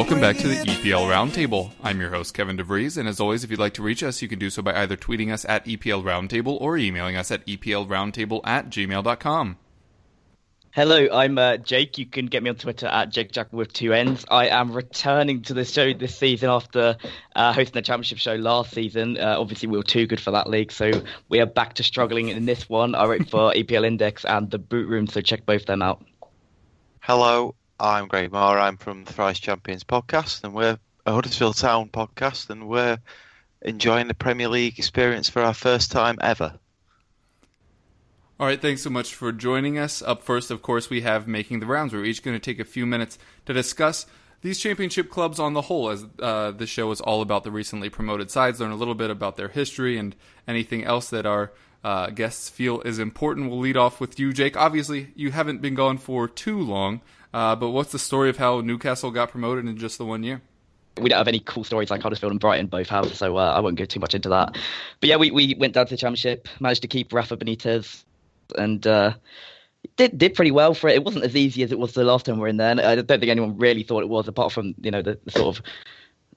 Welcome back to the EPL Roundtable. I'm your host Kevin DeVries, and as always, if you'd like to reach us, you can do so by either tweeting us at EPL Roundtable or emailing us at EPLRoundtable at gmail.com. Hello, I'm uh, Jake. You can get me on Twitter at JakeJack with two N's. I am returning to the show this season after uh, hosting the championship show last season. Uh, obviously, we were too good for that league, so we are back to struggling in this one. I wrote for EPL Index and the Boot Room, so check both them out. Hello, I'm Greg Moore. I'm from Thrice Champions podcast, and we're a Huddersfield Town podcast, and we're enjoying the Premier League experience for our first time ever. All right, thanks so much for joining us. Up first, of course, we have Making the Rounds. We're each going to take a few minutes to discuss these championship clubs on the whole, as uh, this show is all about the recently promoted sides, learn a little bit about their history and anything else that our uh, guests feel is important. We'll lead off with you, Jake. Obviously, you haven't been gone for too long, uh, but what's the story of how Newcastle got promoted in just the one year? we don't have any cool stories like Huddersfield and Brighton both have, so uh, I won't go too much into that. But yeah, we, we went down to the Championship, managed to keep Rafa Benitez, and uh, did did pretty well for it. It wasn't as easy as it was the last time we were in there. And I don't think anyone really thought it was, apart from you know the, the sort of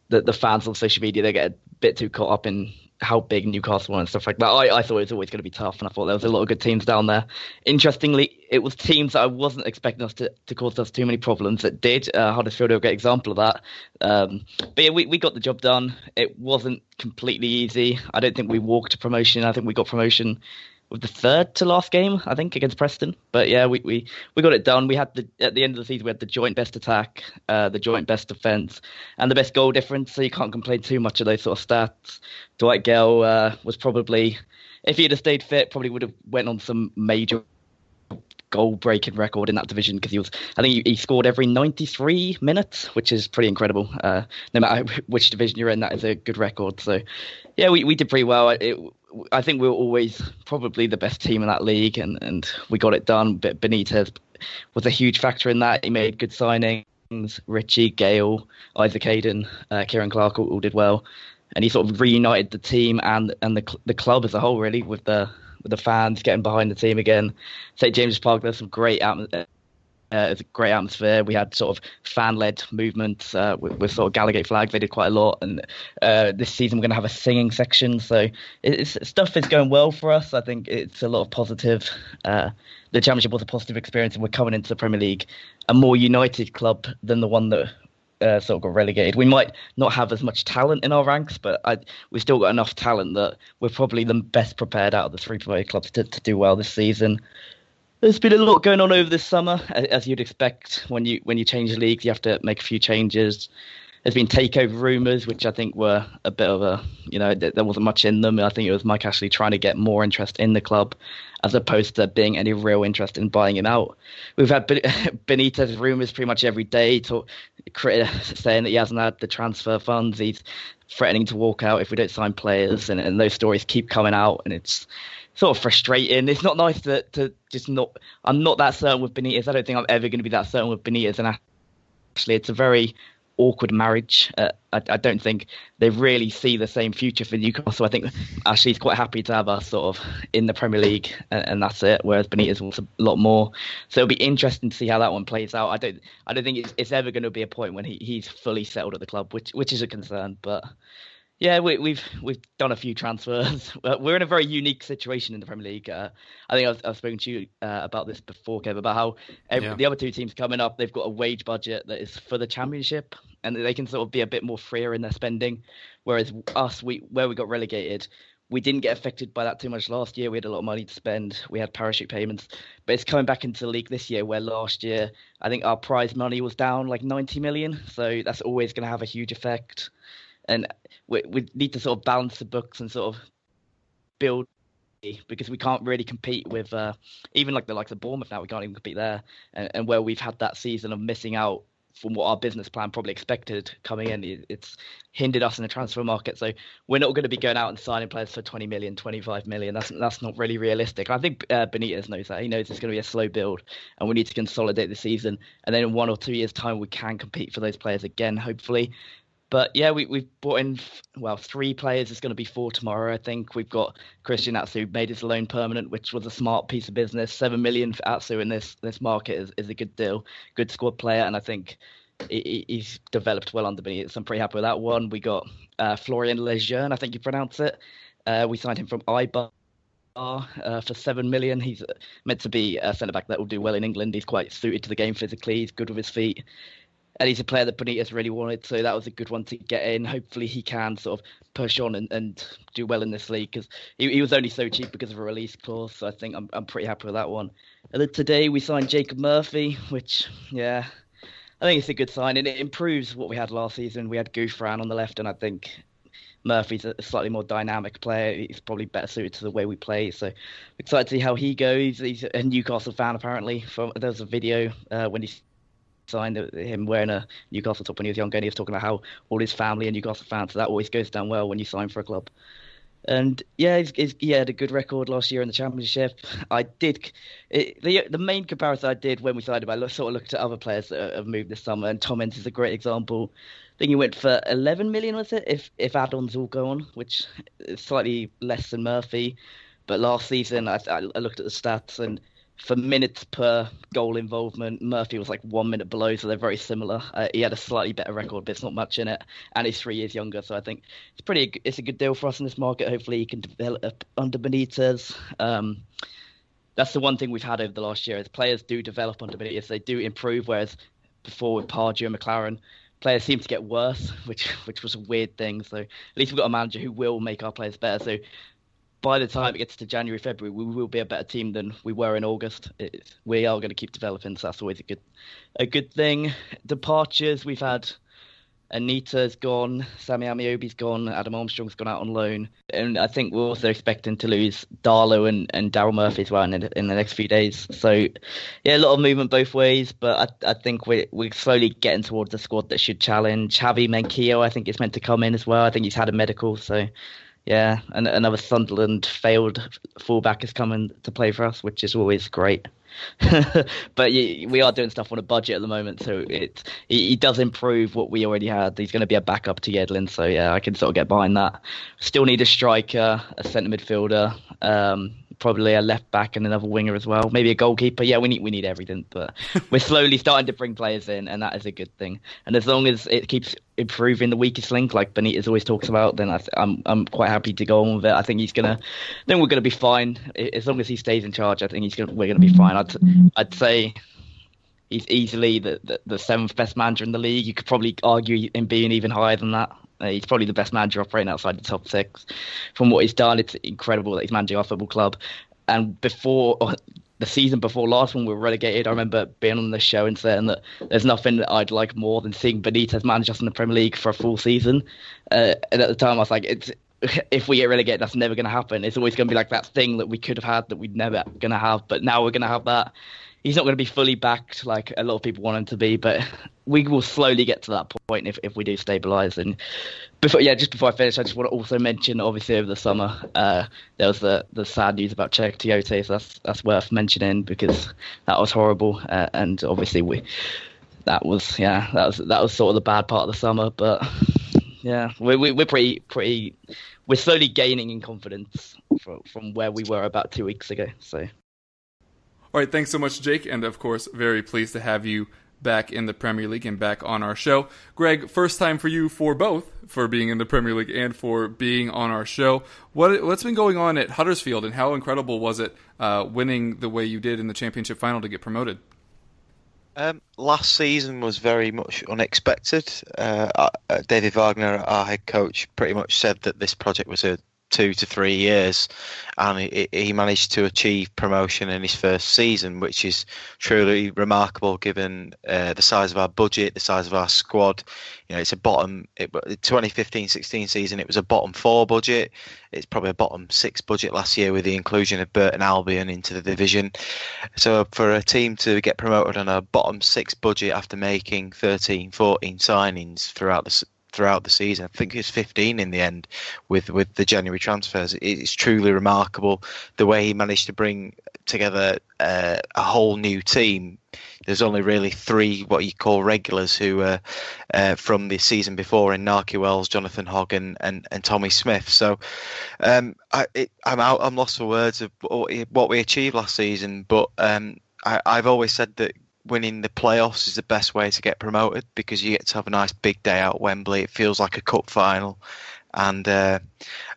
the, the fans on social media. They get a bit too caught up in how big Newcastle were and stuff like that. I, I thought it was always going to be tough, and I thought there was a lot of good teams down there. Interestingly, it was teams that I wasn't expecting us to, to cause us too many problems that did. Uh, Huddersfield are a great example of that. Um, but yeah, we, we got the job done. It wasn't completely easy. I don't think we walked promotion. I think we got promotion the third to last game, I think, against Preston. But yeah, we, we, we got it done. We had the at the end of the season we had the joint best attack, uh, the joint best defence, and the best goal difference. So you can't complain too much of those sort of stats. Dwight Gayle uh, was probably, if he had stayed fit, probably would have went on some major goal breaking record in that division because he was I think he, he, scored every 93 minutes which is pretty incredible uh, no matter which division you're in that is a good record so yeah we, we did pretty well it, I think we were always probably the best team in that league and, and we got it done but Benitez was a huge factor in that he made good signings Ritchie Gayle Isaac Hayden uh, Ciaran Clark all, all did well and he sort of reunited the team and and the the club as a whole really with the with the fans getting behind the team again. St James Park, there's some great atmosphere. Uh, it's a great atmosphere. We had sort of fan-led movements uh, with, with, sort of Gallowgate flags. They did quite a lot, and uh, this season we're going to have a singing section. So stuff is going well for us. I think it's a lot of positive. Uh, the championship was a positive experience, and we're coming into the Premier League a more united club than the one that uh, sort of got relegated. We might not have as much talent in our ranks, but I, we've still got enough talent that we're probably the best prepared out of the three promoted clubs to, to do well this season. There's been a lot going on over this summer, as you'd expect when you when you change leagues. You have to make a few changes. There's been takeover rumours, which I think were a bit of a, you know, there wasn't much in them. I think it was Mike Ashley trying to get more interest in the club, as opposed to being any real interest in buying him out. We've had Benitez rumours pretty much every day, talk, saying that he hasn't had the transfer funds. He's threatening to walk out if we don't sign players, and, and those stories keep coming out, and it's sort of frustrating. It's not nice to, to just not. I'm not that certain with Benitez. I don't think I'm ever going to be that certain with Benitez and Ashley. It's a very awkward marriage. Uh, I, I, don't think they really see the same future for Newcastle. I think Ashley's quite happy to have us sort of in the Premier League, and, and, that's it. Whereas Benitez wants a lot more. So it'll be interesting to see how that one plays out. I don't, I don't think it's, it's ever going to be a point when he, he's fully settled at the club, which which is a concern. But yeah, we, have we've, we've done a few transfers. We're in a very unique situation in the Premier League. Uh, I think I've, I've spoken to you uh, about this before, Kev, about how every, yeah. the other two teams coming up, they've got a wage budget that is for the Championship, and they can sort of be a bit more freer in their spending. Whereas us, we where we got relegated, we didn't get affected by that too much last year. We had a lot of money to spend. We had parachute payments, but it's coming back into the league this year. Where last year, I think our prize money was down like 90 million, so that's always going to have a huge effect. And we, we need to sort of balance the books and sort of build because we can't really compete with uh, even like the likes of Bournemouth now. We can't even compete there, and, and where we've had that season of missing out from what our business plan probably expected coming in, it's hindered us in the transfer market. So we're not going to be going out and signing players for 20 million, 25 million. That's that's not really realistic. I think uh, Benitez knows that. He knows it's going to be a slow build, and we need to consolidate the season. And then in one or two years' time, we can compete for those players again, hopefully. But yeah, we, we've brought in, well, three players. It's going to be four tomorrow, I think. We've got Christian Atsu made his loan permanent, which was a smart piece of business. Seven million for Atsu in this this market is, is a good deal. Good squad player, and I think he, he's developed well under Benitez. I'm pretty happy with that one. We got uh, Florian Lejeune, I think you pronounce it. Uh, we signed him from Eibar. Uh, for seven million, he's meant to be a centre back that will do well in England. He's quite suited to the game physically. He's good with his feet and he's a player that Benitez really wanted, so that was a good one to get in. Hopefully, he can sort of push on and, and do well in this league because he, he, was only so cheap because of a release clause. So I think I'm I'm pretty happy with that one. And then today we signed Jacob Murphy, which yeah, I think it's a good sign and it improves what we had last season. We had Gouffran on the left, and I think Murphy's a slightly more dynamic player. He's probably better suited to the way we play. So excited to see how he goes. He's a Newcastle fan apparently. From there was a video uh, when he signed him wearing a Newcastle top when he was younger, and he was talking about how all his family are Newcastle fans, so that always goes down well when you sign for a club. And yeah, he's, he's, he had a good record last year in the championship. I did it, the the main comparison I did when we signed him. I sort of looked at other players that have moved this summer, and Tom is a great example. I think he went for 11 million, was it? If if add-ons all go on, which is slightly less than Murphy. But last season, I, I looked at the stats, and for minutes per goal involvement, Murphy was like one minute below, so they're very similar. Uh, he had a slightly better record, but it's not much in it, and he's three years younger, so I think it's pretty. It's a good deal for us in this market. Hopefully, he can develop under Benitez. Um, that's the one thing we've had over the last year is players do develop under Benitez. They do improve, whereas before with Pardew and McClaren, players seem to get worse, which which was a weird thing. So at least we've got a manager who will make our players better. So by the time it gets to January, February, we will be a better team than we were in August. It, we are going to keep developing, so that's always a good, a good thing. Departures, we've had Anita's gone, Sammy Ameobi's gone, Adam Armstrong's gone out on loan, and I think we're also expecting to lose Darlow and, and Daryl Murphy as well in, in the next few days. So, yeah, a lot of movement both ways, but I, I think we're, we're slowly getting towards a squad that should challenge. Javi Manquillo, I think, is meant to come in as well. I think he's had a medical, so yeah, and another Sunderland failed fullback is coming to play for us, which is always great. but we are doing stuff on a budget at the moment, so it he does improve what we already had. He's going to be a backup to Yedlin, so yeah, I can sort of get behind that. Still need a striker, a centre midfielder, um, probably a left back and another winger as well. Maybe a goalkeeper. Yeah, we need we need everything, but we're slowly starting to bring players in, and that is a good thing. And as long as it keeps improving the weakest link, like Benitez always talks about, then I am I'm, I'm quite happy to go on with it. I think he's gonna, then we're gonna be fine as long as he stays in charge. I think he's gonna we're gonna be fine. I'd I'd say. He's easily the, the, the seventh best manager in the league. You could probably argue him being even higher than that. Uh, he's probably the best manager operating outside the top six. From what he's done, it's incredible that he's managing our football club. And before the season before last, when we were relegated, I remember being on the show and saying that there's nothing that I'd like more than seeing Benitez manage us in the Premier League for a full season. Uh, and at the time, I was like, it's if we get relegated, that's never going to happen. It's always going to be like that thing that we could have had that we'd never going to have, but now we're going to have that he's not going to be fully backed like a lot of people want him to be, but we will slowly get to that point if, if we do stabilise. And before, yeah, just before I finish, I just want to also mention, obviously, over the summer, uh, there was the, the sad news about Cheikhou Tioté, so that's that's worth mentioning because that was horrible, uh, and obviously we that was yeah that was that was sort of the bad part of the summer, but yeah, we, we we're pretty pretty we're slowly gaining in confidence from, from where we were about two weeks ago. So all right, thanks so much, Jake, and of course, very pleased to have you back in the Premier League and back on our show. Greg, first time for you for both, for being in the Premier League and for being on our show. What what's been going on at Huddersfield, and how incredible was it uh, winning the way you did in the Championship final to get promoted? Um, last season was very much unexpected. Uh, uh David Wagner, our head coach, pretty much said that this project was a two to three years, and he, he managed to achieve promotion in his first season, which is truly remarkable given uh, the size of our budget, the size of our squad. You know, it's a bottom. It, 2015-16 season, it was a bottom four budget. It's probably a bottom six budget last year with the inclusion of Burton Albion into the division. So for a team to get promoted on a bottom six budget after making 13, 14 signings throughout the throughout the season. I think it's 15 in the end with with the January transfers. It's truly remarkable the way he managed to bring together uh, a whole new team. There's only really three what you call regulars who are uh, from the season before in Nakhi Wells, Jonathan Hogg, and, and, and Tommy Smith. So um, I, am out. I'm lost for words of what we achieved last season. But um, I, I've always said that winning the playoffs is the best way to get promoted because you get to have a nice big day out at Wembley. It feels like a cup final, and uh,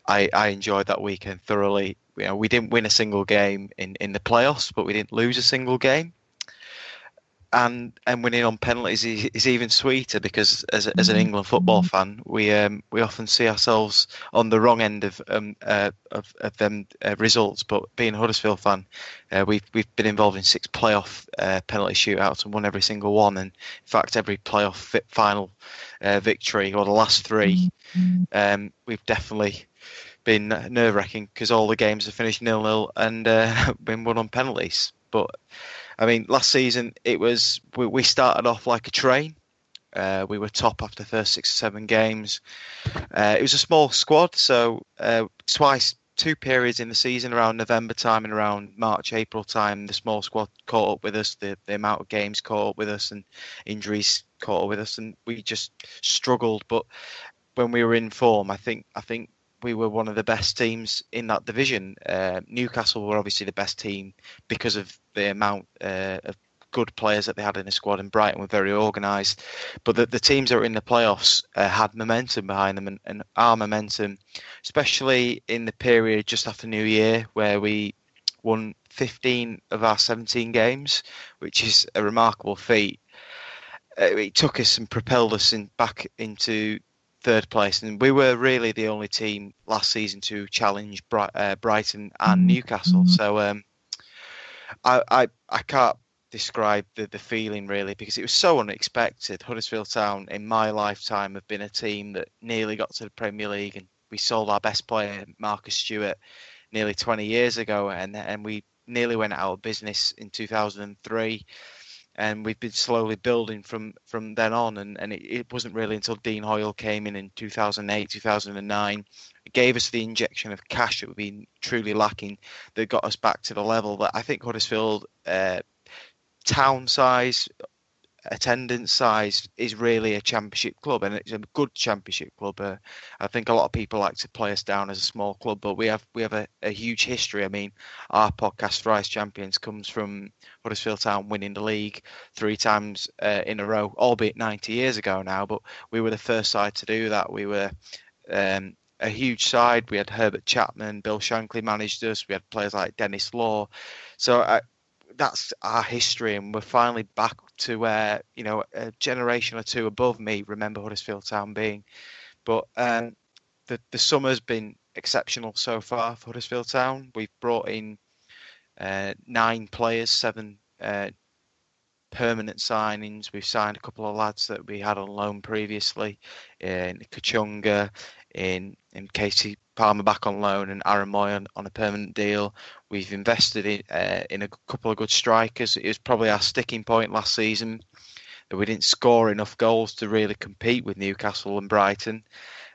I, I enjoyed that weekend thoroughly. You know, we didn't win a single game in, in the playoffs, but we didn't lose a single game and and winning on penalties is, is even sweeter because as, as an mm-hmm. England football mm-hmm. fan, we um, we often see ourselves on the wrong end of um, uh, of, of them uh, results. But being a Huddersfield fan, uh, we've we've been involved in six playoff uh, penalty shootouts and won every single one. And in fact, every playoff final uh, victory or the last three, mm-hmm. um, we've definitely been nerve wracking because all the games have finished nil nil and uh, been won on penalties. But I mean, last season it was we, we started off like a train. Uh, we were top after the first six or seven games. Uh, it was a small squad, so uh, twice, two periods in the season, around November time and around March, April time, the small squad caught up with us. The, the amount of games caught up with us, and injuries caught up with us, and we just struggled. But when we were in form, I think I think we were one of the best teams in that division. Uh, Newcastle were obviously the best team because of the amount uh, of good players that they had in the squad, and Brighton were very organised. But the, the, teams that were in the playoffs uh, had momentum behind them, and, and, our momentum, especially in the period just after New Year, where we won 15 of our 17 games, which is a remarkable feat. Uh, it took us and propelled us in, back into third place, and we were really the only team last season to challenge uh, Brighton and mm-hmm. Newcastle. So um, I, I I can't describe the, the feeling really because it was so unexpected. Huddersfield Town in my lifetime have been a team that nearly got to the Premier League, and we sold our best player Marcus Stewart nearly 20 years ago, and and we nearly went out of business in 2003 and we've been slowly building from from then on. And, and it, it wasn't really until Dean Hoyle came in in 2008, 2009, it gave us the injection of cash that we've been truly lacking that got us back to the level that I think Huddersfield uh, town size attendance size is really a championship club and it's a good championship club. Uh, I think a lot of people like to play us down as a small club, but we have we have a, a huge history. I mean, our podcast Thrice Champions comes from Huddersfield Town winning the league three times uh, in a row, albeit 90 years ago now. But we were the first side to do that. We were. Um, a huge side. We had Herbert Chapman, Bill Shankly managed us. We had players like Denis Law. So I, that's our history, and we're finally back to where you know a generation or two above me remember Huddersfield Town being. But um, the the summer's been exceptional so far for Huddersfield Town. We've brought in uh, nine players, seven uh, permanent signings. We've signed a couple of lads that we had on loan previously in Kachunga, in in Kasey Palmer back on loan and Aaron Mooy on, on a permanent deal. We've invested in uh, in a couple of good strikers. It was probably our sticking point last season that we didn't score enough goals to really compete with Newcastle and Brighton.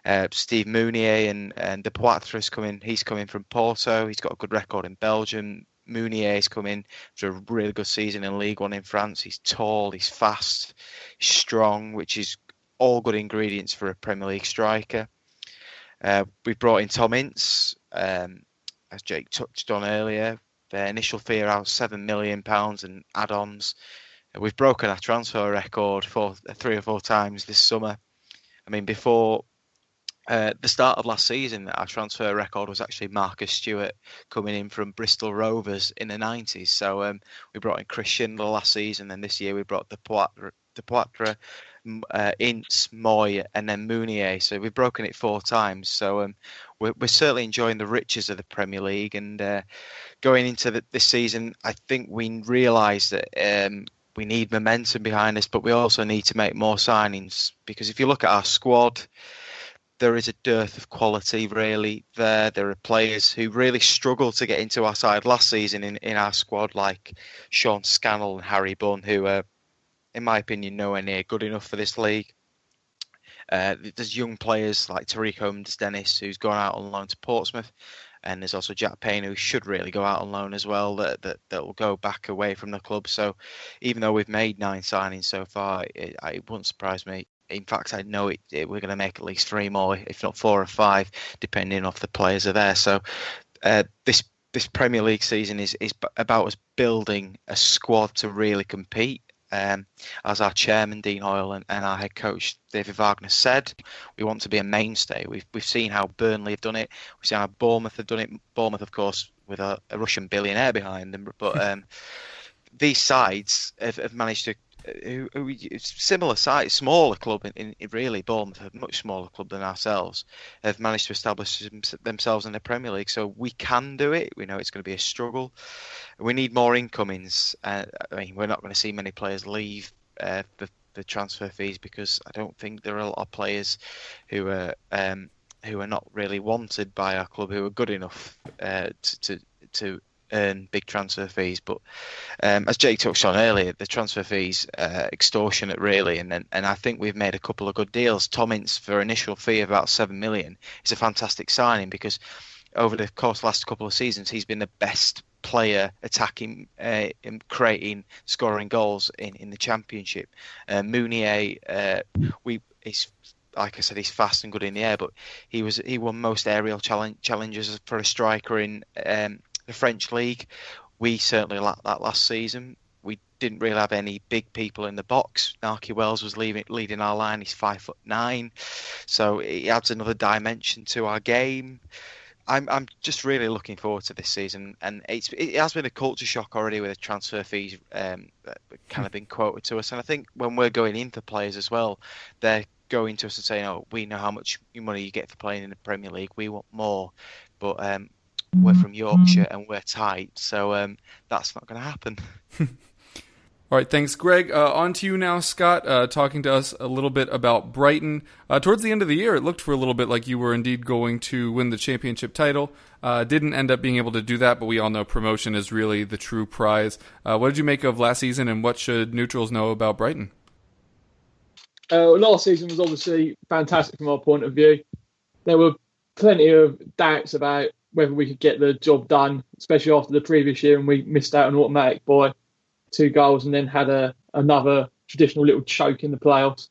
Uh, Steve Mounié and and Depoitre is coming. He's coming from Porto. He's got a good record in Belgium. Mounié's coming for a really good season in League One in France. He's tall, he's fast, he's strong, which is all good ingredients for a Premier League striker. Uh, we brought in Tom Ince, um, as Jake touched on earlier. Their initial fee around seven million pounds and add-ons. Uh, we've broken our transfer record for uh, three or four times this summer. I mean, before uh, the start of last season, our transfer record was actually Marcus Stewart coming in from Bristol Rovers in the 90s. So um, we brought in Christian the last season, and this year we brought Depoitre, Depoitre uh, Ince, Mooy, and then Mounié. So we've broken it four times. So um, we're, we're certainly enjoying the riches of the Premier League. And uh, going into the, this season, I think we realise that um, we need momentum behind us, but we also need to make more signings because if you look at our squad, there is a dearth of quality really there. There are players who really struggled to get into our side last season in, in our squad, like Sean Scannell and Harry Bunn, who are, in my opinion, nowhere near good enough for this league. Uh, there's young players like Tareiq Holmes Dennis, who's gone out on loan to Portsmouth, and there's also Jack Payne, who should really go out on loan as well. That that that will go back away from the club. So, even though we've made nine signings so far, it, it wouldn't surprise me in fact, I know it, it, we're going to make at least three more, if not four or five, depending on if the players are there. So uh, this this Premier League season is is about us building a squad to really compete. Um, as our chairman Dean Hoyle and, and, our head coach David Wagner said, we want to be a mainstay. We've we've seen how Burnley have done it. We've seen how Bournemouth have done it. Bournemouth, of course, with a, a Russian billionaire behind them, but. Um, these sides have, have managed to who, who similar size, smaller club in, in, really Bournemouth, a much smaller club than ourselves, have managed to establish themselves in the Premier League. So we can do it. We know it's going to be a struggle. We need more incomings. Uh, I mean, we're not going to see many players leave uh, the, the transfer fees because I don't think there are a lot of players who are um, who are not really wanted by our club who are good enough uh, to, to to earn big transfer fees. But um, as Jake touched on earlier, the transfer fees uh, extortionate really, and, and and I think we've made a couple of good deals. Tom Ince for initial fee of about seven million is a fantastic signing because over the course the last couple of seasons he's been the best player attacking, uh, creating, scoring goals in, in the championship. Uh, Mounié, uh, we he's like I said, he's fast and good in the air, but he was he won most aerial challenge, challenges for a striker in um, the French league. We certainly lacked that last season. We didn't really have any big people in the box. Nakhi Wells was leaving, leading our line. He's five foot nine, so it adds another dimension to our game. I'm I'm just really looking forward to this season, and it's it has been a culture shock already with the transfer fees um, kind of been quoted to us, and I think when we're going in for players as well, they're going to us and saying, "Oh, we know how much money you get for playing in the Premier League. We want more." But um, we're from Yorkshire and we're tight, so um, that's not going to happen. All right, thanks, Greg. Uh, on to you now, Scott, uh, talking to us a little bit about Brighton. Uh, towards the end of the year, it looked for a little bit like you were indeed going to win the championship title. Uh, didn't end up being able to do that, but we all know promotion is really the true prize. Uh, what did you make of last season, and what should neutrals know about Brighton? Uh, last season was obviously fantastic from our point of view. There were plenty of doubts about whether we could get the job done, especially after the previous year and we missed out on automatic by two goals and then had a another traditional little choke in the playoffs.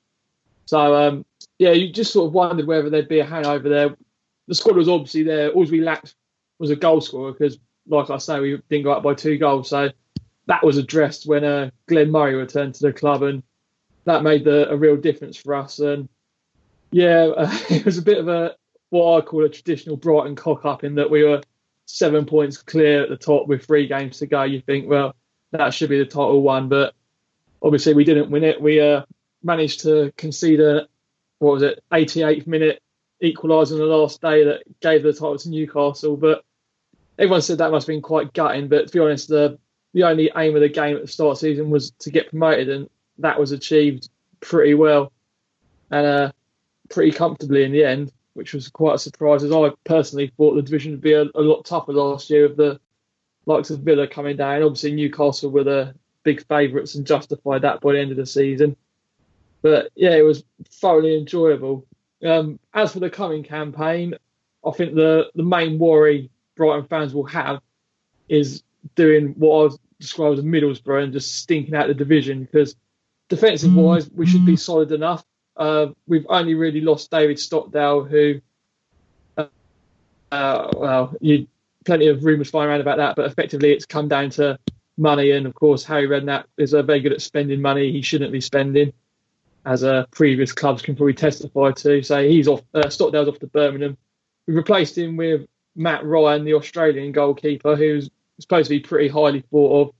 So um, yeah, you just sort of wondered whether there'd be a hangover there. The squad was obviously there. All we lacked was a goal scorer because, like I say, we didn't go up by two goals. So that was addressed when uh, Glenn Murray returned to the club, and that made the, a real difference for us. And yeah, uh, it was a bit of a what I call a traditional Brighton cock up in that we were seven points clear at the top with three games to go. You think, well, that should be the title one, but obviously we didn't win it. We uh, managed to concede a what was it, 88th minute equaliser on the last day that gave the title to Newcastle. But everyone said that must have been quite gutting. But to be honest, the the only aim of the game at the start of the season was to get promoted, and that was achieved pretty well and uh, pretty comfortably in the end which was quite a surprise. As I personally thought the division would be a, a lot tougher last year with the likes of Villa coming down. Obviously, Newcastle were the big favourites and justified that by the end of the season. But yeah, it was thoroughly enjoyable. Um, as for the coming campaign, I think the, the main worry Brighton fans will have is doing what I describe as Middlesbrough and just stinking out the division because defensive wise, we should be solid enough. Uh, we've only really lost David Stockdale, who, uh, uh, well, you plenty of rumours flying around about that, but effectively it's come down to money. And of course, Harry Redknapp is uh, very good at spending money he shouldn't be spending, as uh, previous clubs can probably testify to. So he's off. Uh, Stockdale's off to Birmingham. We replaced him with Matt Ryan, the Australian goalkeeper, who's supposed to be pretty highly thought of.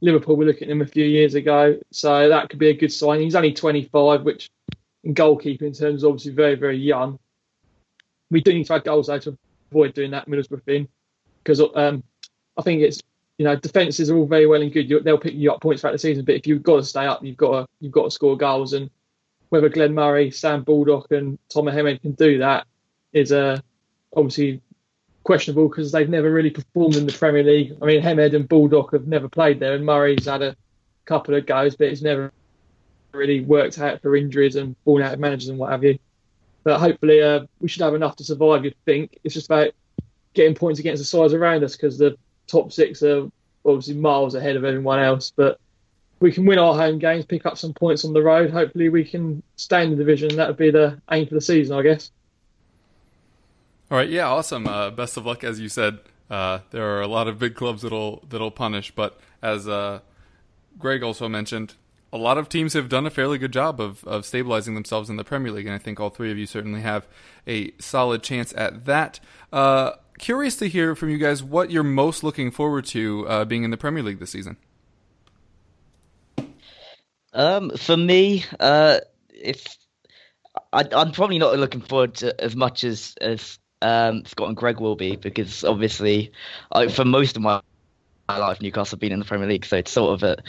Liverpool were looking at him a few years ago, so that could be a good sign. He's only 25, which in goalkeeping terms obviously very, very young. We do need to add goals though to avoid doing that Middlesbrough thing because um, I think it's you know defenses are all very well and good. You, they'll pick you up points throughout the season, but if you've got to stay up, you've got to you've got to score goals. And whether Glenn Murray, Sam Baldock, and Tom Hemed can do that is uh, obviously questionable because they've never really performed in the Premier League. I mean, Hemed and Baldock have never played there, and Murray's had a couple of goes, but it's never really worked out for injuries and falling out of managers and what have you. But hopefully, uh, we should have enough to survive. You'd think it's just about getting points against the sides around us because the top six are obviously miles ahead of everyone else. But we can win our home games, pick up some points on the road. Hopefully, we can stay in the division. That would be the aim for the season, I guess. All right, yeah, awesome. Uh, best of luck, as you said. Uh, there are a lot of big clubs that'll that'll punish, but as uh, Greg also mentioned, a lot of teams have done a fairly good job of, of stabilizing themselves in the Premier League, and I think all three of you certainly have a solid chance at that. Uh, curious to hear from you guys what you're most looking forward to uh, being in the Premier League this season. Um, for me, uh, if I, I'm probably not looking forward to as much as as um, Scott and Greg will be because obviously, I, for most of my my life, Newcastle been in the Premier League, so it's sort of a,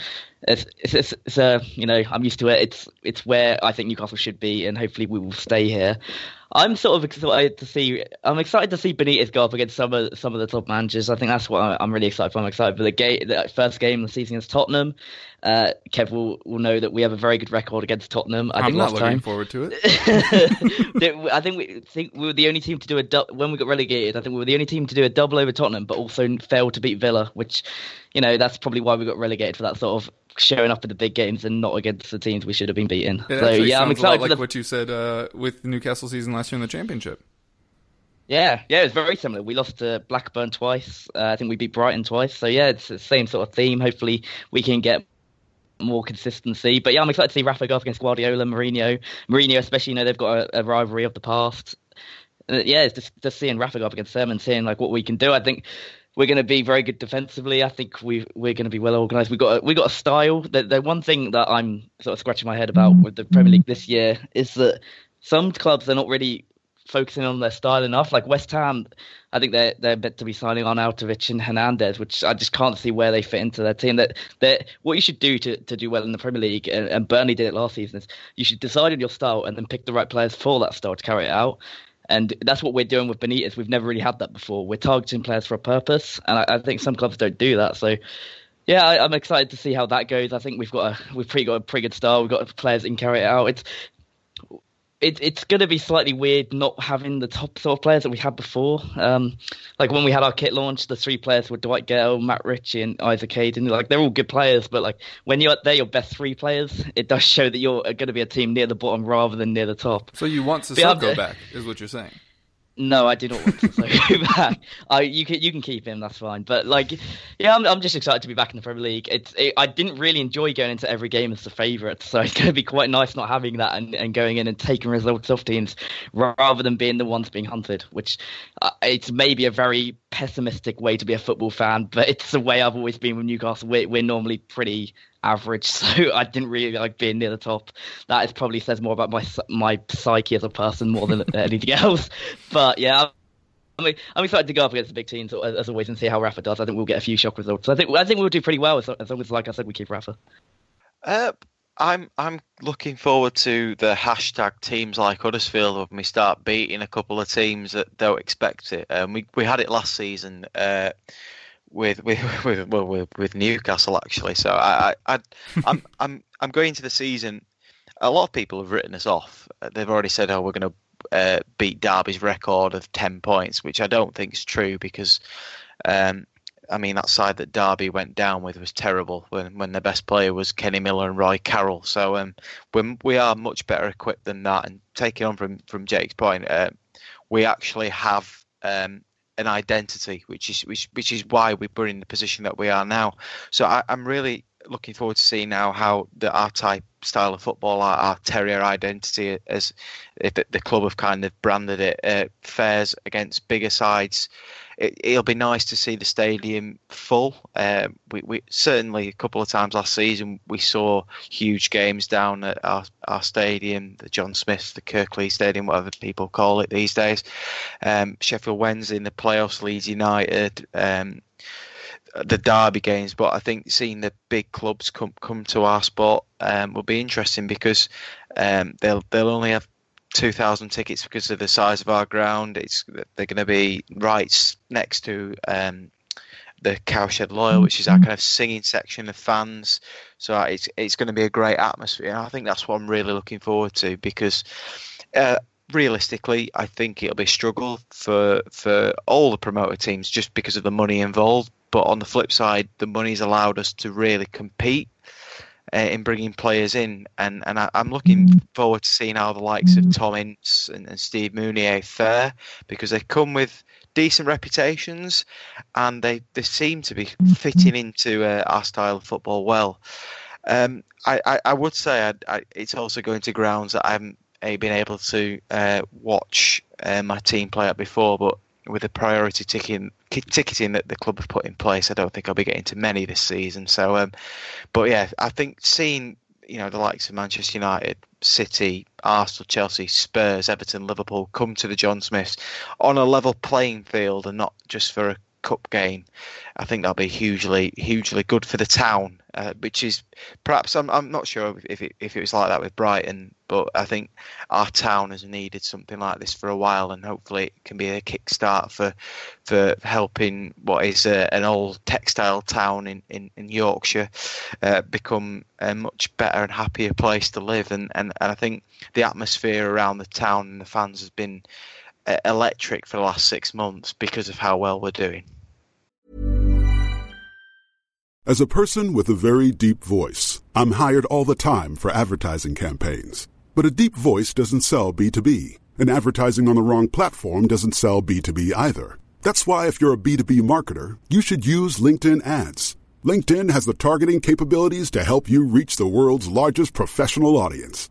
it's, it's, it's, it's a, you know, I'm used to it. It's, it's where I think Newcastle should be, and hopefully we will stay here. I'm sort of excited to see. I'm excited to see Benitez go up against some of some of the top managers. I think that's what I'm really excited for. I'm excited for the game, the first game of the season against Tottenham. Uh, Kev will, will know that we have a very good record against Tottenham. I I'm think not looking time. forward to it. I think we think we were the only team to do a du- when we got relegated. I think we were the only team to do a double over Tottenham, but also failed to beat Villa, which you know that's probably why we got relegated for that sort of showing up in the big games and not against the teams we should have been beating. It so yeah, I'm sounds a lot excited like the what you said uh, with the Newcastle season last year in the Championship. Yeah, yeah, it's very similar. We lost to Blackburn twice. Uh, I think we beat Brighton twice. So yeah, it's the same sort of theme. Hopefully, we can get more consistency. But yeah, I'm excited to see Rafa go up against Guardiola, Mourinho, Mourinho especially. You know, they've got a, a rivalry of the past. Uh, yeah, it's just just seeing Rafa go up against them and seeing like what we can do. I think we're going to be very good defensively. I think we we're going to be well organised. We got a, we got a style. The, the one thing that I'm sort of scratching my head about with the Premier League this year is that some clubs are not really focusing on their style enough. Like West Ham, I think they're they're meant to be signing on Arnautovic and Hernandez, which I just can't see where they fit into their team. That that what you should do to, to do well in the Premier League, and, and Burnley did it last season, is you should decide on your style and then pick the right players for that style to carry it out. And that's what we're doing with Benitez. We've never really had that before. We're targeting players for a purpose, and I, I think some clubs don't do that. So. Yeah, I, I'm excited to see how that goes. I think we've got a we've pretty got a pretty good style. We've got players that can carry it out. It's it, it's going to be slightly weird not having the top sort of players that we had before. Um, like when we had our kit launch, the three players were Dwight Gayle, Matt Ritchie, and Isaac Hayden. Like they're all good players, but like when you're they're your best three players, it does show that you're going to be a team near the bottom rather than near the top. So you want Sissoko back, is what you're saying. No, I do not want to go back. I, you can you can keep him. That's fine. But like, yeah, I'm I'm just excited to be back in the Premier League. It's it, I didn't really enjoy going into every game as the favourite, so it's going to be quite nice not having that and, and going in and taking results off teams rather than being the ones being hunted. Which uh, it's maybe a very pessimistic way to be a football fan, but it's the way I've always been with Newcastle. We're, we're normally pretty average, so I didn't really like being near the top. That is probably says more about my my psyche as a person more than anything else. But yeah. I mean, I'm excited to go up against the big teams as always and see how Rafa does. I think we'll get a few shock results. I think I think we'll do pretty well as, as long as, like I said, we keep Rafa. Uh, I'm I'm looking forward to the hashtag teams like Huddersfield when we start beating a couple of teams that don't expect it. Um, we we had it last season uh, with with with, well, with with Newcastle actually. So I, I I I'm I'm I'm going to the season. A lot of people have written us off. They've already said, "Oh, we're going to uh, beat Derby's record of ten points," which I don't think is true because. Um, I mean, that side that Derby went down with was terrible when, when their best player was Kenny Miller and Roy Carroll. So um, we we are much better equipped than that. And taking on from from Jake's point, uh, we actually have um, an identity, which is which which is why we're in the position that we are now. So I, I'm really looking forward to seeing now how the our type style of football, our, our terrier identity, as if the, the club have kind of branded it, uh, fares against bigger sides it, it'll be nice to see the stadium full. Uh, we, we certainly a couple of times last season we saw huge games down at our, our stadium, the John Smith, the Kirklees Stadium, whatever people call it these days. Um, Sheffield Wednesday in the playoffs, Leeds United. Um, the derby games, but I think seeing the big clubs come come to our spot um, will be interesting because um, they'll they'll only have two thousand tickets because of the size of our ground. It's they're going to be right next to um, the Cowshed Loyal, which is our kind of singing section of fans. So it's it's going to be a great atmosphere. And I think that's what I'm really looking forward to because. Uh, realistically, I think it'll be a struggle for for all the promoter teams just because of the money involved. But on the flip side, the money's allowed us to really compete uh, in bringing players in, and and I, am looking forward to seeing how the likes of Tom Ince and, and Steve Mounié fare because they come with decent reputations, and they they seem to be fitting into uh, our style of football well. Um, I, I, I, would say I, I, it's also going to grounds that I haven't uh, been able to uh, watch uh, my team play at before, but with the priority ticketing, ticketing that the club have put in place, I don't think I'll be getting to many this season. So, um, but yeah, I think seeing you know the likes of Manchester United, City, Arsenal, Chelsea, Spurs, Everton, Liverpool come to the John Smiths on a level playing field and not just for a cup game, I think that'll be hugely, hugely good for the town. Uh, which is perhaps I'm I'm not sure if it, if it was like that with Brighton, but I think our town has needed something like this for a while, and hopefully it can be a kickstart for for helping what is a, an old textile town in in, in Yorkshire uh, become a much better and happier place to live. And, and and I think the atmosphere around the town and the fans has been electric for the last six months because of how well we're doing. As a person with a very deep voice, I'm hired all the time for advertising campaigns. But a deep voice doesn't sell B2B, and advertising on the wrong platform doesn't sell B2B either. That's why, if you're a B2B marketer, you should use LinkedIn ads. LinkedIn has the targeting capabilities to help you reach the world's largest professional audience.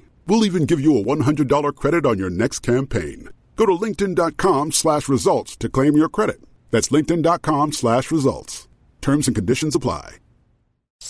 We'll even give you a $100 credit on your next campaign. Go to linkedin.com slash results to claim your credit. That's linkedin.com slash results. Terms and conditions apply.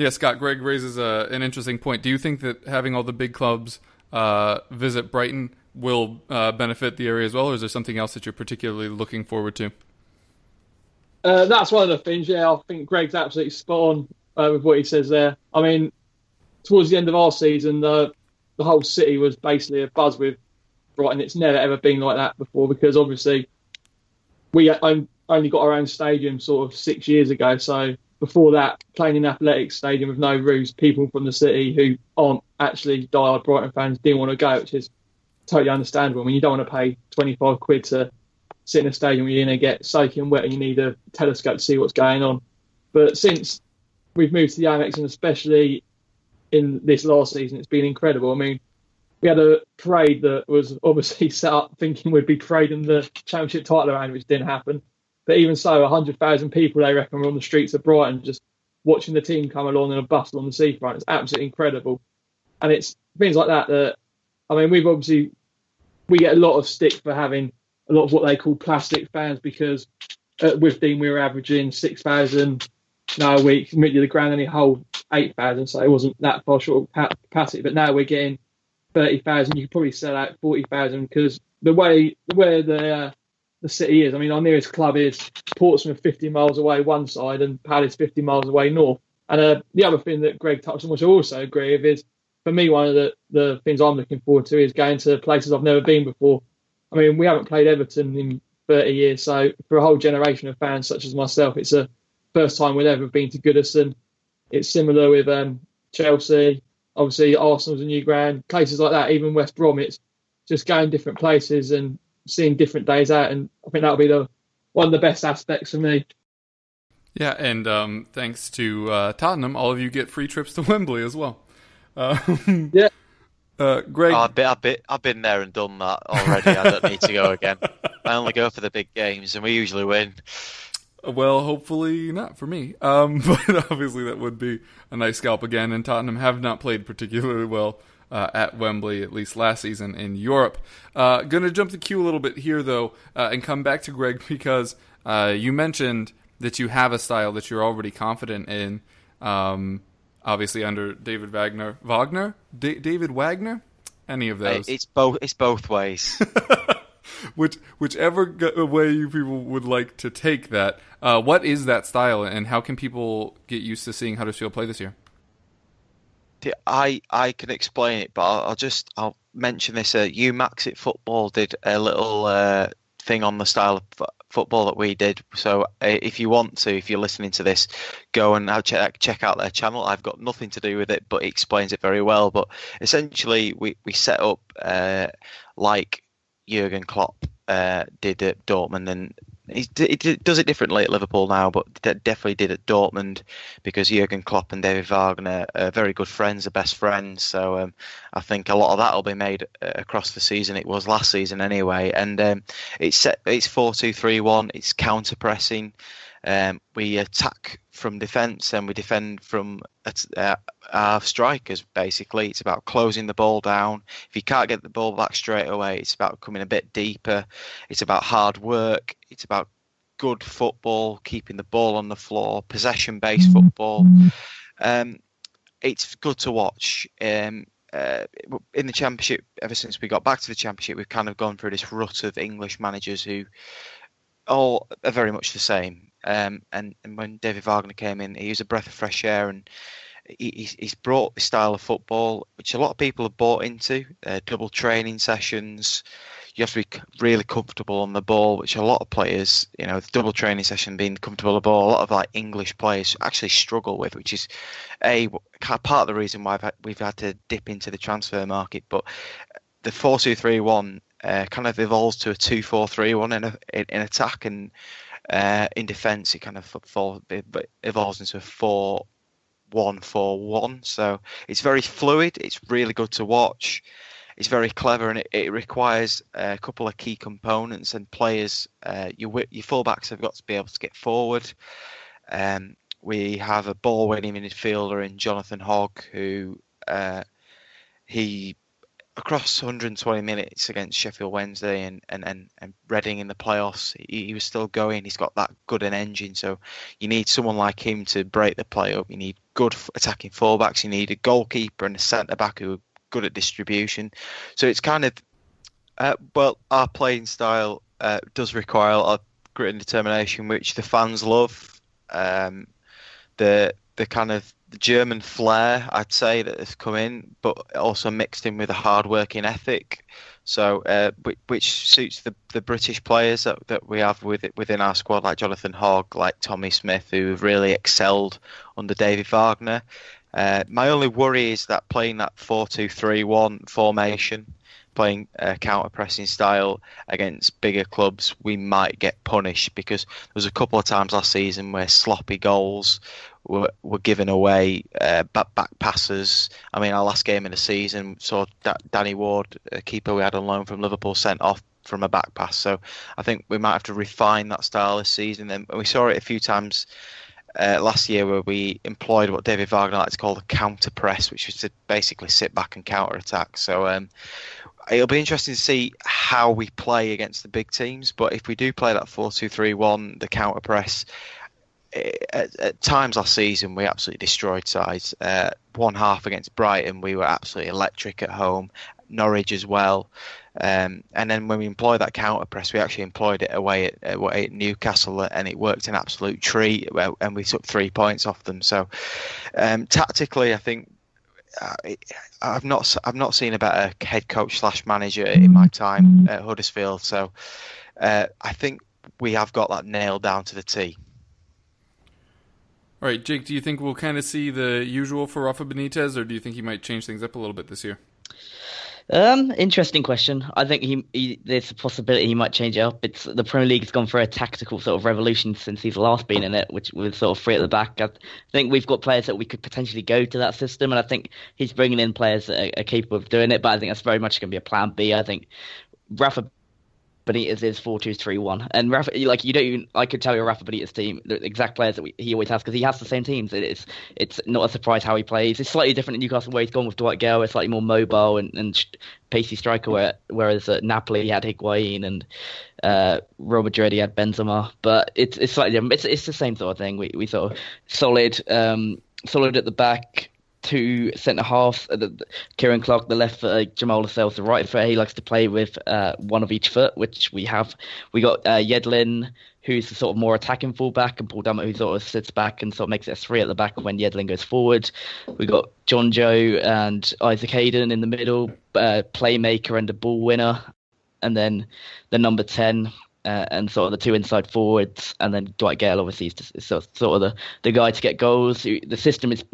Yeah, Scott, Greg raises a, an interesting point. Do you think that having all the big clubs uh, visit Brighton will uh, benefit the area as well, or is there something else that you're particularly looking forward to? Uh, that's one of the things. Yeah, I think Greg's absolutely spot on uh, with what he says there. I mean, towards the end of our season, the the whole city was basically a buzz with Brighton. It's never ever been like that before because obviously we only got our own stadium sort of six years ago, so before that, playing in Athletics Stadium with no roofs, people from the city who aren't actually diehard Brighton fans didn't want to go, which is totally understandable. I mean, you don't want to pay 25 quid to sit in a stadium where you're going to get soaking wet and you need a telescope to see what's going on. But since we've moved to the Amex, and especially in this last season, it's been incredible. I mean, we had a parade that was obviously set up thinking we'd be parading the championship title around, which didn't happen. But even so, 100,000 people, they reckon, were on the streets of Brighton just watching the team come along in a bustle on the seafront. It's absolutely incredible. And it's things like that that, I mean, we've obviously, we get a lot of stick for having a lot of what they call plastic fans because at Withdean we were averaging 6,000 now a week. Admittedly, the ground only hold 8,000, so it wasn't that far short of capacity. But now we're getting 30,000. You could probably sell out 40,000 because the way, way the, uh, the city is. I mean, our nearest club is Portsmouth, 50 miles away one side, and Palace, 50 miles away north. And uh, the other thing that Greg touched on, which I also agree with, is for me one of the, the things I'm looking forward to is going to places I've never been before. I mean, we haven't played Everton in 30 years, so for a whole generation of fans such as myself, it's a first time we've ever been to Goodison. It's similar with um, Chelsea, obviously Arsenal's a new ground, places like that, even West Brom. It's just going different places and seeing different days out, and I think that'll be the one of the best aspects for me. Yeah, and um, thanks to uh, Tottenham, all of you get free trips to Wembley as well. Uh, yeah. Uh, Greg, Oh, I've, been, I've, been, I've been there and done that already. I don't need to go again. I only go for the big games, and we usually win. Well, hopefully not for me. Um, but obviously that would be a nice scalp again. And Tottenham have not played particularly well uh, at Wembley, at least last season in Europe. Uh, going to jump the queue a little bit here, though, uh, and come back to Greg because uh, you mentioned that you have a style that you're already confident in. Um, obviously under David Wagner, Wagner, D- David Wagner, any of those. It's both. It's both ways. Which, whichever way you people would like to take that. Uh, what is that style, and how can people get used to seeing Huddersfield play this year? I I can explain it, but I'll, I'll just I'll mention this. Uh, UMax football did a little uh, thing on the style of f- football that we did. So uh, if you want to, if you're listening to this, go and check check out their channel. I've got nothing to do with it, but it explains it very well. But essentially, we we set up uh, like Jurgen Klopp uh, did at Dortmund, and he, he does it differently at Liverpool now, but definitely did at Dortmund because Jurgen Klopp and David Wagner are very good friends, are best friends. So um, I think a lot of that will be made uh, across the season. It was last season anyway, and um, it's set. It's four two three one. It's counter pressing. Um, we attack from defence and we defend from uh, our strikers. Basically, it's about closing the ball down. If you can't get the ball back straight away, it's about coming a bit deeper. It's about hard work. It's about good football, keeping the ball on the floor, possession-based football. Um, it's good to watch. Um, uh, in the championship, ever since we got back to the championship, we've kind of gone through this rut of English managers who all are very much the same. Um, and, and when David Wagner came in, he was a breath of fresh air, and he, he's, brought the style of football which a lot of people have bought into. Uh, double training sessions. You have to be really comfortable on the ball, which a lot of players, you know, the double training session being comfortable on the ball, a lot of like English players actually struggle with, which is a part of the reason why had, we've had to dip into the transfer market. But the four two three one uh, kind of evolves to a two four three one in in attack and uh, in defence, it kind of fall, it evolves into a four one four one. So it's very fluid. It's really good to watch. It's very clever, and it, it requires a couple of key components and players. Uh, your your fullbacks have got to be able to get forward. Um, we have a ball-winning midfielder in Jonathan Hogg, who uh, he across 120 minutes against Sheffield Wednesday and, and, and, and Reading in the playoffs, he, he, was still going. He's got that good an engine. So you need someone like him to break the play up. You need good attacking fullbacks. You need a goalkeeper and a centre back who are good at distribution. So it's kind of, uh, well, our playing style uh, does require a lot of grit and determination, which the fans love. Um, the the kind of the German flair, I'd say, that has come in, but also mixed in with a hard-working ethic. So, uh, which, suits the, the British players that, that we have with, within our squad, like Jonathan Hogg, like Tommy Smith, who have really excelled under David Wagner. Uh, my only worry is that playing that 4-2-3-1 formation, playing a counter-pressing style against bigger clubs, we might get punished because there was a couple of times last season where sloppy goals were, were given away, uh, back, back passes. I mean, our last game in the season saw Danny Ward, a keeper we had on loan from Liverpool, sent off from a back pass. So I think we might have to refine that style this season. And we saw it a few times uh, last year where we employed what David Wagner likes to call the counter press, which was to basically sit back and counter attack. So um, it'll be interesting to see how we play against the big teams. But if we do play that 4 2 3 1, the counter press, at, at, times last season we absolutely destroyed sides. Uh, one half against Brighton, we were absolutely electric at home. Norwich as well. Um, and then when we employ that counter press, we actually employed it away at, at Newcastle, and it worked an absolute treat. And we took three points off them. So um, tactically, I think uh, I've not I've not seen a better head coach slash manager in my time at Huddersfield. So uh, I think we have got that nailed down to the T. All right, Jake. Do you think we'll kind of see the usual for Rafa Benitez, or do you think he might change things up a little bit this year? Um, interesting question. I think he, he, there's a possibility he might change it up. It's the Premier League's gone for a tactical sort of revolution since he's last been in it, which was sort of free at the back. I think we've got players that we could potentially go to that system, and I think he's bringing in players that are, are capable of doing it. But I think that's very much going to be a plan B. I think Rafa Benitez is four two three one, and Rafa, like you don't even. I could tell you Rafa Benitez team, the exact players that we, he always has because he has the same teams. It's it's not a surprise how he plays. It's slightly different in Newcastle where he's gone with Dwight Gayle, it's slightly more mobile and, and pacey striker. Where, whereas at Napoli he had Higuain and uh, Real Madrid he had Benzema, but it's it's slightly different. It's it's the same sort of thing. We we sort of solid um solid at the back two centre halves. Uh, Ciaran Clark, the left foot, uh, Jamal Lascelles, the right foot. He likes to play with uh, one of each foot, which we have. We got uh, Yedlin, who's the sort of more attacking fullback, and Paul Dummett, who sort of sits back and sort of makes it a three at the back when Yedlin goes forward. We got Jonjo and Isaac Hayden in the middle, uh, playmaker and a ball winner, and then the number ten. Uh, and sort of the two inside forwards, and then Dwight Gayle obviously is, just, is sort of the, the guy to get goals. The system is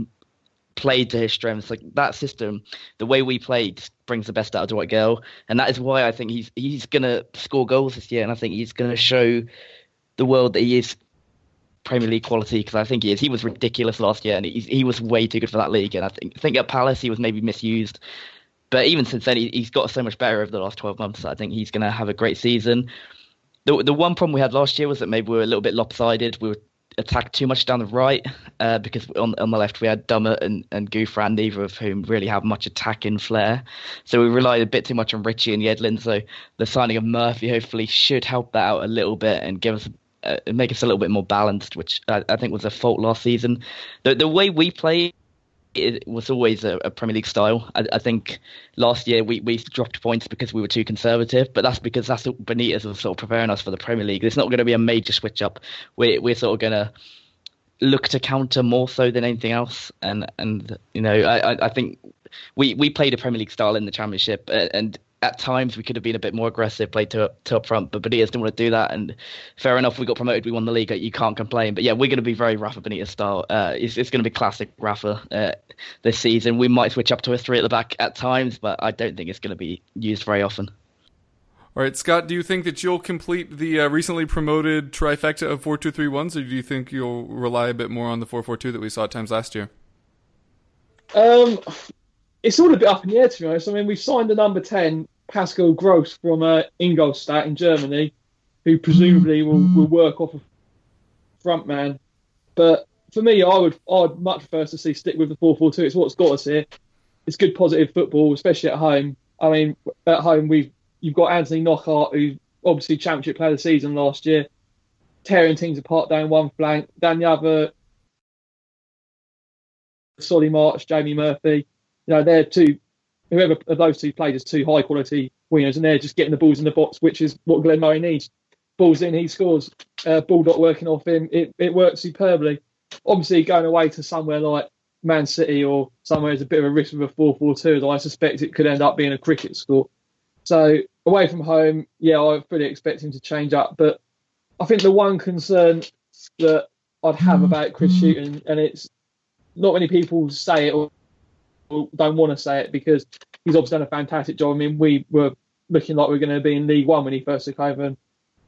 played to his strengths. Like that system, the way we played brings the best out of Dwight Gayle, and that is why I think he's he's gonna score goals this year, and I think he's gonna show the world that he is Premier League quality because I think he is. He was ridiculous last year, and he he was way too good for that league. And I think I think at Palace he was maybe misused, but even since then he, he's got so much better over the last twelve months. I think he's gonna have a great season. The the one problem we had last year was that maybe we were a little bit lopsided. We were attack too much down the right uh, because on on the left we had Dummett and, and Gouffran, neither of whom really have much attacking flair. So we relied a bit too much on Ritchie and Yedlin. So the signing of Murphy hopefully should help that out a little bit and give us uh, make us a little bit more balanced, which I, I think was a fault last season. The the way we play it was always a, a Premier League style. I, I, think last year we, we dropped points because we were too conservative, but that's because that's what Benitez was sort of preparing us for the Premier League. It's not going to be a major switch up. We're we're sort of going to look to counter more so than anything else, and and you know I I think we we played a Premier League style in the Championship, and at times we could have been a bit more aggressive, played to, to up front, but Benitez didn't want to do that. And fair enough, we got promoted, we won the league. You can't complain. But yeah, we're going to be very Rafa Benitez style. Uh, it's, it's going to be classic Rafa uh, this season. We might switch up to a three at the back at times, but I don't think it's going to be used very often. All right, Scott, do you think that you'll complete the uh, recently promoted trifecta of 4 2 3 1s, or do you think you'll rely a bit more on the 4 4 2 that we saw at times last year? Um, it's all a bit up in the air to be honest. I mean, we've signed the number ten Pascal Gross from uh, Ingolstadt in Germany, who presumably will, Mm-hmm. will work off a front man. But for me, I would I'd much prefer to see stick with the four four two. It's what's got us here. It's good positive football, especially at home. I mean, at home we've you've got Anthony Knockaert, who's obviously Championship Player of the Season last year, tearing teams apart down one flank. Dan the other, Solly March, Jamie Murphy. You know, they're two, whoever of those two played as two high quality wingers, and they're just getting the balls in the box, which is what Glenn Murray needs. Balls in, he scores. Uh, ball not working off him, it, it works superbly. Obviously, going away to somewhere like Man City or somewhere is a bit of a risk with a 4 4 2, as I suspect it could end up being a cricket score. So, away from home, yeah, I fully expect him to change up. But I think the one concern that I'd have about Chris Hughton, and it's not many people say it or don't want to say it because he's obviously done a fantastic job. I mean, we were looking like we are going to be in League One when he first took over, and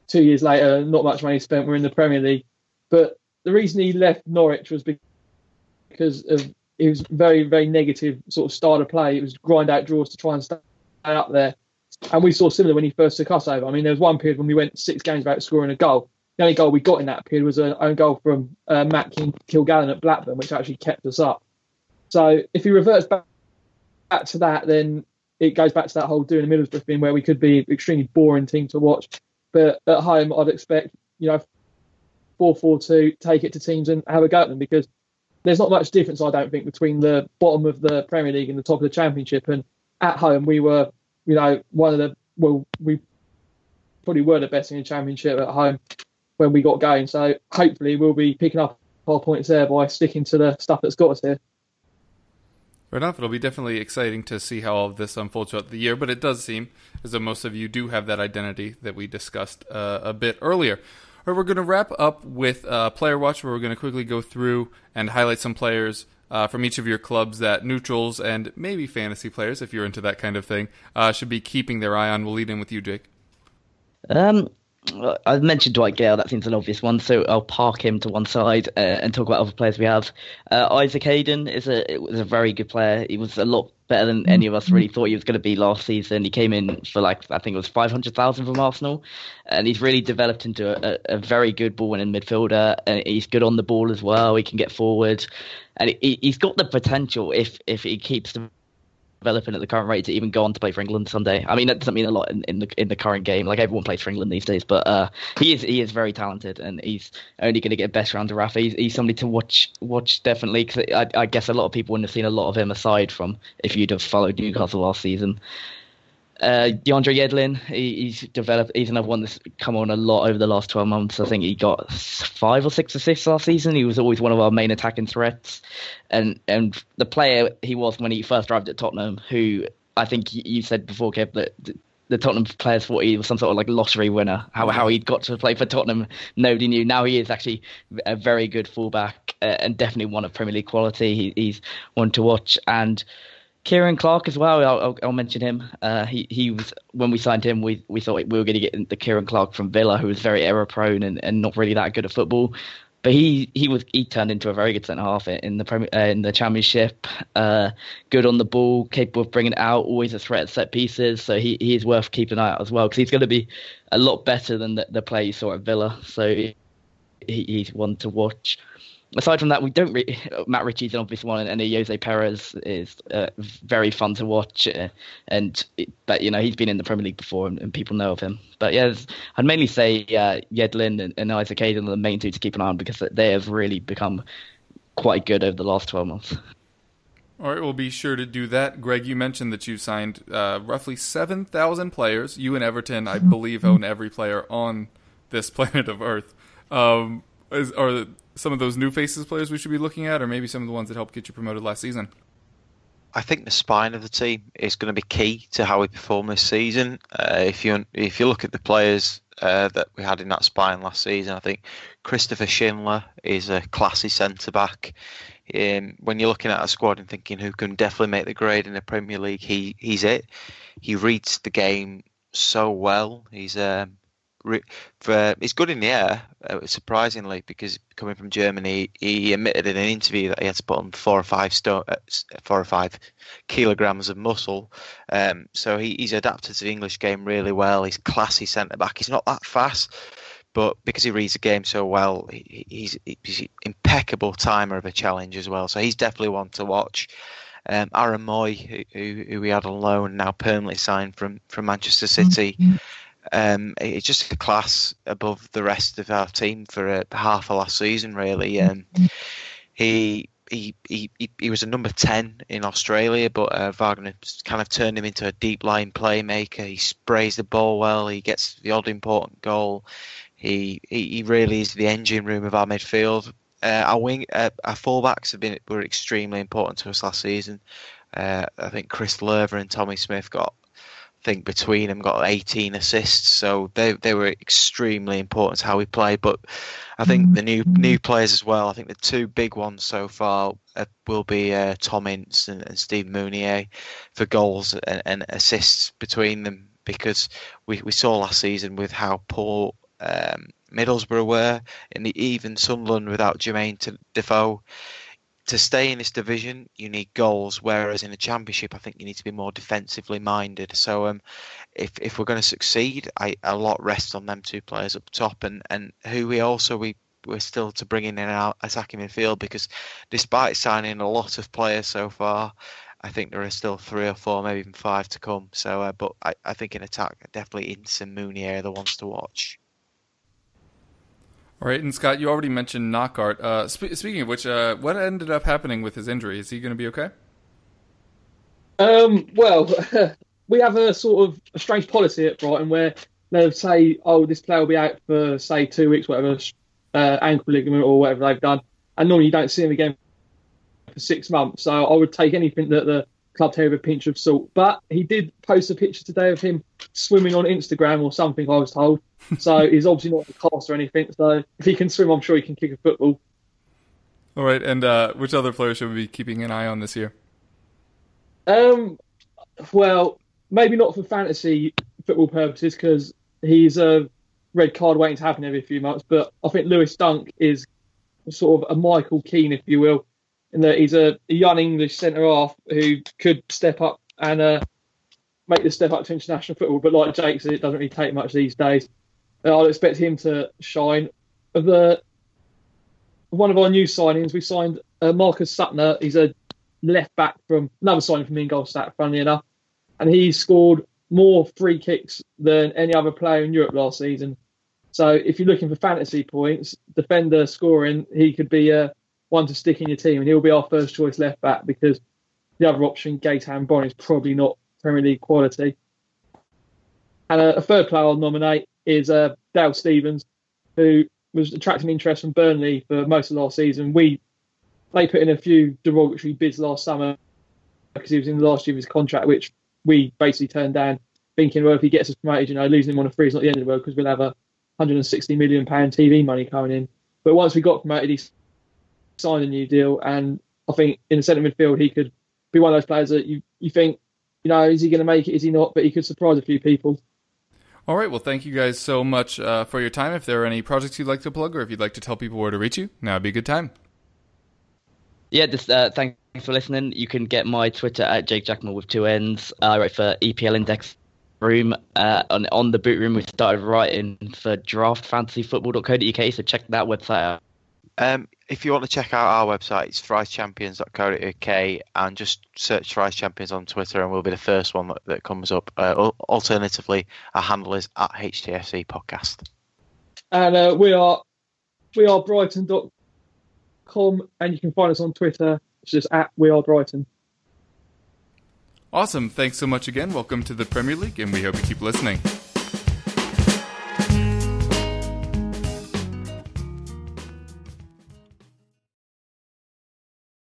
two years later, not much money spent. We're in the Premier League. But the reason he left Norwich was because of it was very, very negative sort of style of play. It was grind out draws to try and stay up there. And we saw similar when he first took us over. I mean, there was one period when we went six games without scoring a goal. The only goal we got in that period was an own goal from uh, Matt King Kilgallon at Blackburn, which actually kept us up. So if he reverts back, back to that, then it goes back to that whole doing the Middlesbrough thing where we could be extremely boring team to watch. But at home, I'd expect, you know, 4 4 2, take it to teams and have a go at them because there's not much difference, I don't think, between the bottom of the Premier League and the top of the Championship. And at home, we were you know, one of the well, we probably were the best in the championship at home when we got going. So hopefully we'll be picking up our points there by sticking to the stuff that's got us here. Fair enough. It'll be definitely exciting to see how all of this unfolds throughout the year, but it does seem as though most of you do have that identity that we discussed uh, a bit earlier. All right, we're going to wrap up with uh, Player Watch, where we're going to quickly go through and highlight some players uh, from each of your clubs that neutrals and maybe fantasy players, if you're into that kind of thing, uh, should be keeping their eye on. We'll lead in with you, Jake. Um, I mentioned Dwight Gayle. That seems an obvious one, so I'll park him to one side uh, and talk about other players we have. Uh, Isaac Hayden is a was a very good player. He was a lot better than any of us really thought he was going to be last season. He came in for like I think it was five hundred thousand from Arsenal, and he's really developed into a, a, very good ball winning midfielder. And he's good on the ball as well. He can get forward, and he, he's got the potential if if he keeps the developing at the current rate to even go on to play for England someday. I mean, that doesn't mean a lot in, in the in the current game. Like everyone plays for England these days, but uh, he is he is very talented, and he's only going to get better under Rafa. He's, he's somebody to watch watch definitely. Cause I, I guess a lot of people wouldn't have seen a lot of him aside from if you'd have followed Newcastle last season. Uh, DeAndre Yedlin, he, he's developed. He's another one that's come on a lot over the last twelve months. I think he got five or six assists last season. He was always one of our main attacking threats, and and the player he was when he first arrived at Tottenham, who I think you said before, Kev, that the Tottenham players thought he was some sort of like lottery winner. How how he'd got to play for Tottenham, nobody knew. Now he is actually a very good fullback uh, and definitely one of Premier League quality. He, he's one to watch and. Ciaran Clark as well. I'll, I'll, mention him. Uh, he he was when we signed him, we we thought we were going to get the Ciaran Clark from Villa, who was very error prone and, and not really that good at football. But he, he was he turned into a very good centre half in the Premier, uh, in the Championship. Uh, good on the ball, capable of bringing it out, always a threat at set pieces. So he, he is worth keeping an eye out as well because he's going to be a lot better than the, the player you saw at Villa. So he, he's one to watch aside from that, we don't. Re- Matt Ritchie's an obvious one, and Ayoze Perez is uh, very fun to watch. Uh, and it, but you know he's been in the Premier League before, and, and people know of him. But yeah, I'd mainly say uh, Yedlin and, and Isaac Hayden are the main two to keep an eye on because they have really become quite good over the last twelve months. All right, we'll be sure to do that. Greg, you mentioned that you signed uh, roughly 7,000 players. You and Everton, I believe, own every player on this planet of Earth. Um, is, are some of those new faces players we should be looking at, or maybe some of the ones that helped get you promoted last season? I think the spine of the team is going to be key to how we perform this season. Uh, if you if you look at the players uh, that we had in that spine last season, I think Christopher Schindler is a classy centre back. Um, when you're looking at a squad and thinking who can definitely make the grade in the Premier League, he he's it. He reads the game so well. He's um, for, he's good in the air, uh, surprisingly, because coming from Germany, he admitted in an interview that he had to put on four or five stone, uh, four or five kilograms of muscle. Um, so he, he's adapted to the English game really well. He's classy centre back. He's not that fast, but because he reads the game so well, he, he's, he's impeccable timer of a challenge as well. So he's definitely one to watch. Um, Aaron Mooy, who, who, we had on loan, now permanently signed from from Manchester City. Mm-hmm. Um, it's just a class above the rest of our team for a, half of last season, really. Um, he, he, he, he was a number 10 in Australia, but uh, Wagner kind of turned him into a deep line playmaker. He sprays the ball well, he gets the odd important goal. He, he, he really is the engine room of our midfield. Uh, our wing, uh, our fullbacks have been were extremely important to us last season. Uh, I think Chris Löwe and Tommy Smith got think between them got 18 assists, so they they were extremely important to how we play. But I think the new new players as well. I think the two big ones so far uh, will be uh, Tom Ince and, and Steve Mounié for goals and, and, assists between them because we, we saw last season with how poor um, Middlesbrough were, and even Sunderland without Jermaine Defoe to stay in this division, you need goals. Whereas in the championship, I think you need to be more defensively minded. So, um, if if we're going to succeed, I a lot rests on them two players up top, and and who we also we we're still to bring in our attacking midfield because despite signing a lot of players so far, I think there are still three or four, maybe even five to come. So, uh, but I, I think in attack, definitely Ince and Mounié are the ones to watch. All right, and Scott, you already mentioned Knockaert. Uh, sp- speaking of which, uh, what ended up happening with his injury? Is he going to be okay? Um, well, we have a sort of a strange policy at Brighton where they'll say, "Oh, this player will be out for say two weeks, whatever, uh, ankle ligament or whatever they've done," and normally you don't see him again for six months. So I would take anything that the club take with a pinch of salt. But he did post a picture today of him swimming on Instagram or something. I was told. So he's obviously not a cast or anything. So if he can swim, I'm sure he can kick a football. All right, and uh, which other players should we be keeping an eye on this year? Um, well, maybe not for fantasy football purposes because he's a red card waiting to happen every few months. But I think Lewis Dunk is sort of a Michael Keane, if you will, in that he's a, a young English centre half who could step up and uh, make the step up to international football. But like Jake said, it doesn't really take much these days. Uh, I'd expect him to shine. The one of our new signings, we signed uh, Markus Suttner. He's a left back from another signing from Ingolstadt, funnily enough, and he scored more free kicks than any other player in Europe last season. So if you're looking for fantasy points, defender scoring, he could be uh, one to stick in your team, and he'll be our first choice left back because the other option, Gaetan Bong, is probably not Premier League quality. And a, a third player I'll nominate is uh, Dale Stephens, who was attracting interest from Burnley for most of last season. We they put in a few derogatory bids last summer because he was in the last year of his contract, which we basically turned down, thinking, well, if he gets us promoted, you know, losing him on a free is not the end of the world because we'll have a 160 million pound TV money coming in. But once we got promoted, he signed a new deal, and I think in the centre midfield he could be one of those players that you you think, you know, is he going to make it? Is he not? But he could surprise a few people. All right. Well, thank you guys so much uh, for your time. If there are any projects you'd like to plug, or if you'd like to tell people where to reach you, now would be a good time. Yeah, just uh, thanks for listening. You can get my Twitter at Jake Jackman with two N's. I write for EPL Index Room. Uh, on, on the boot room, we started writing for draftfantasyfootball.co.uk, so check that website out. Um, if you want to check out our website, it's thricepchampions.co.uk and just search Thrice Champions on Twitter and we'll be the first one that, that comes up. Uh, alternatively, our handle is at HTFC Podcast. And uh, we are we are Brighton.com and you can find us on Twitter. It's just at We Are Brighton. Awesome. Thanks so much again. Welcome to the Premier League, and we hope you keep listening.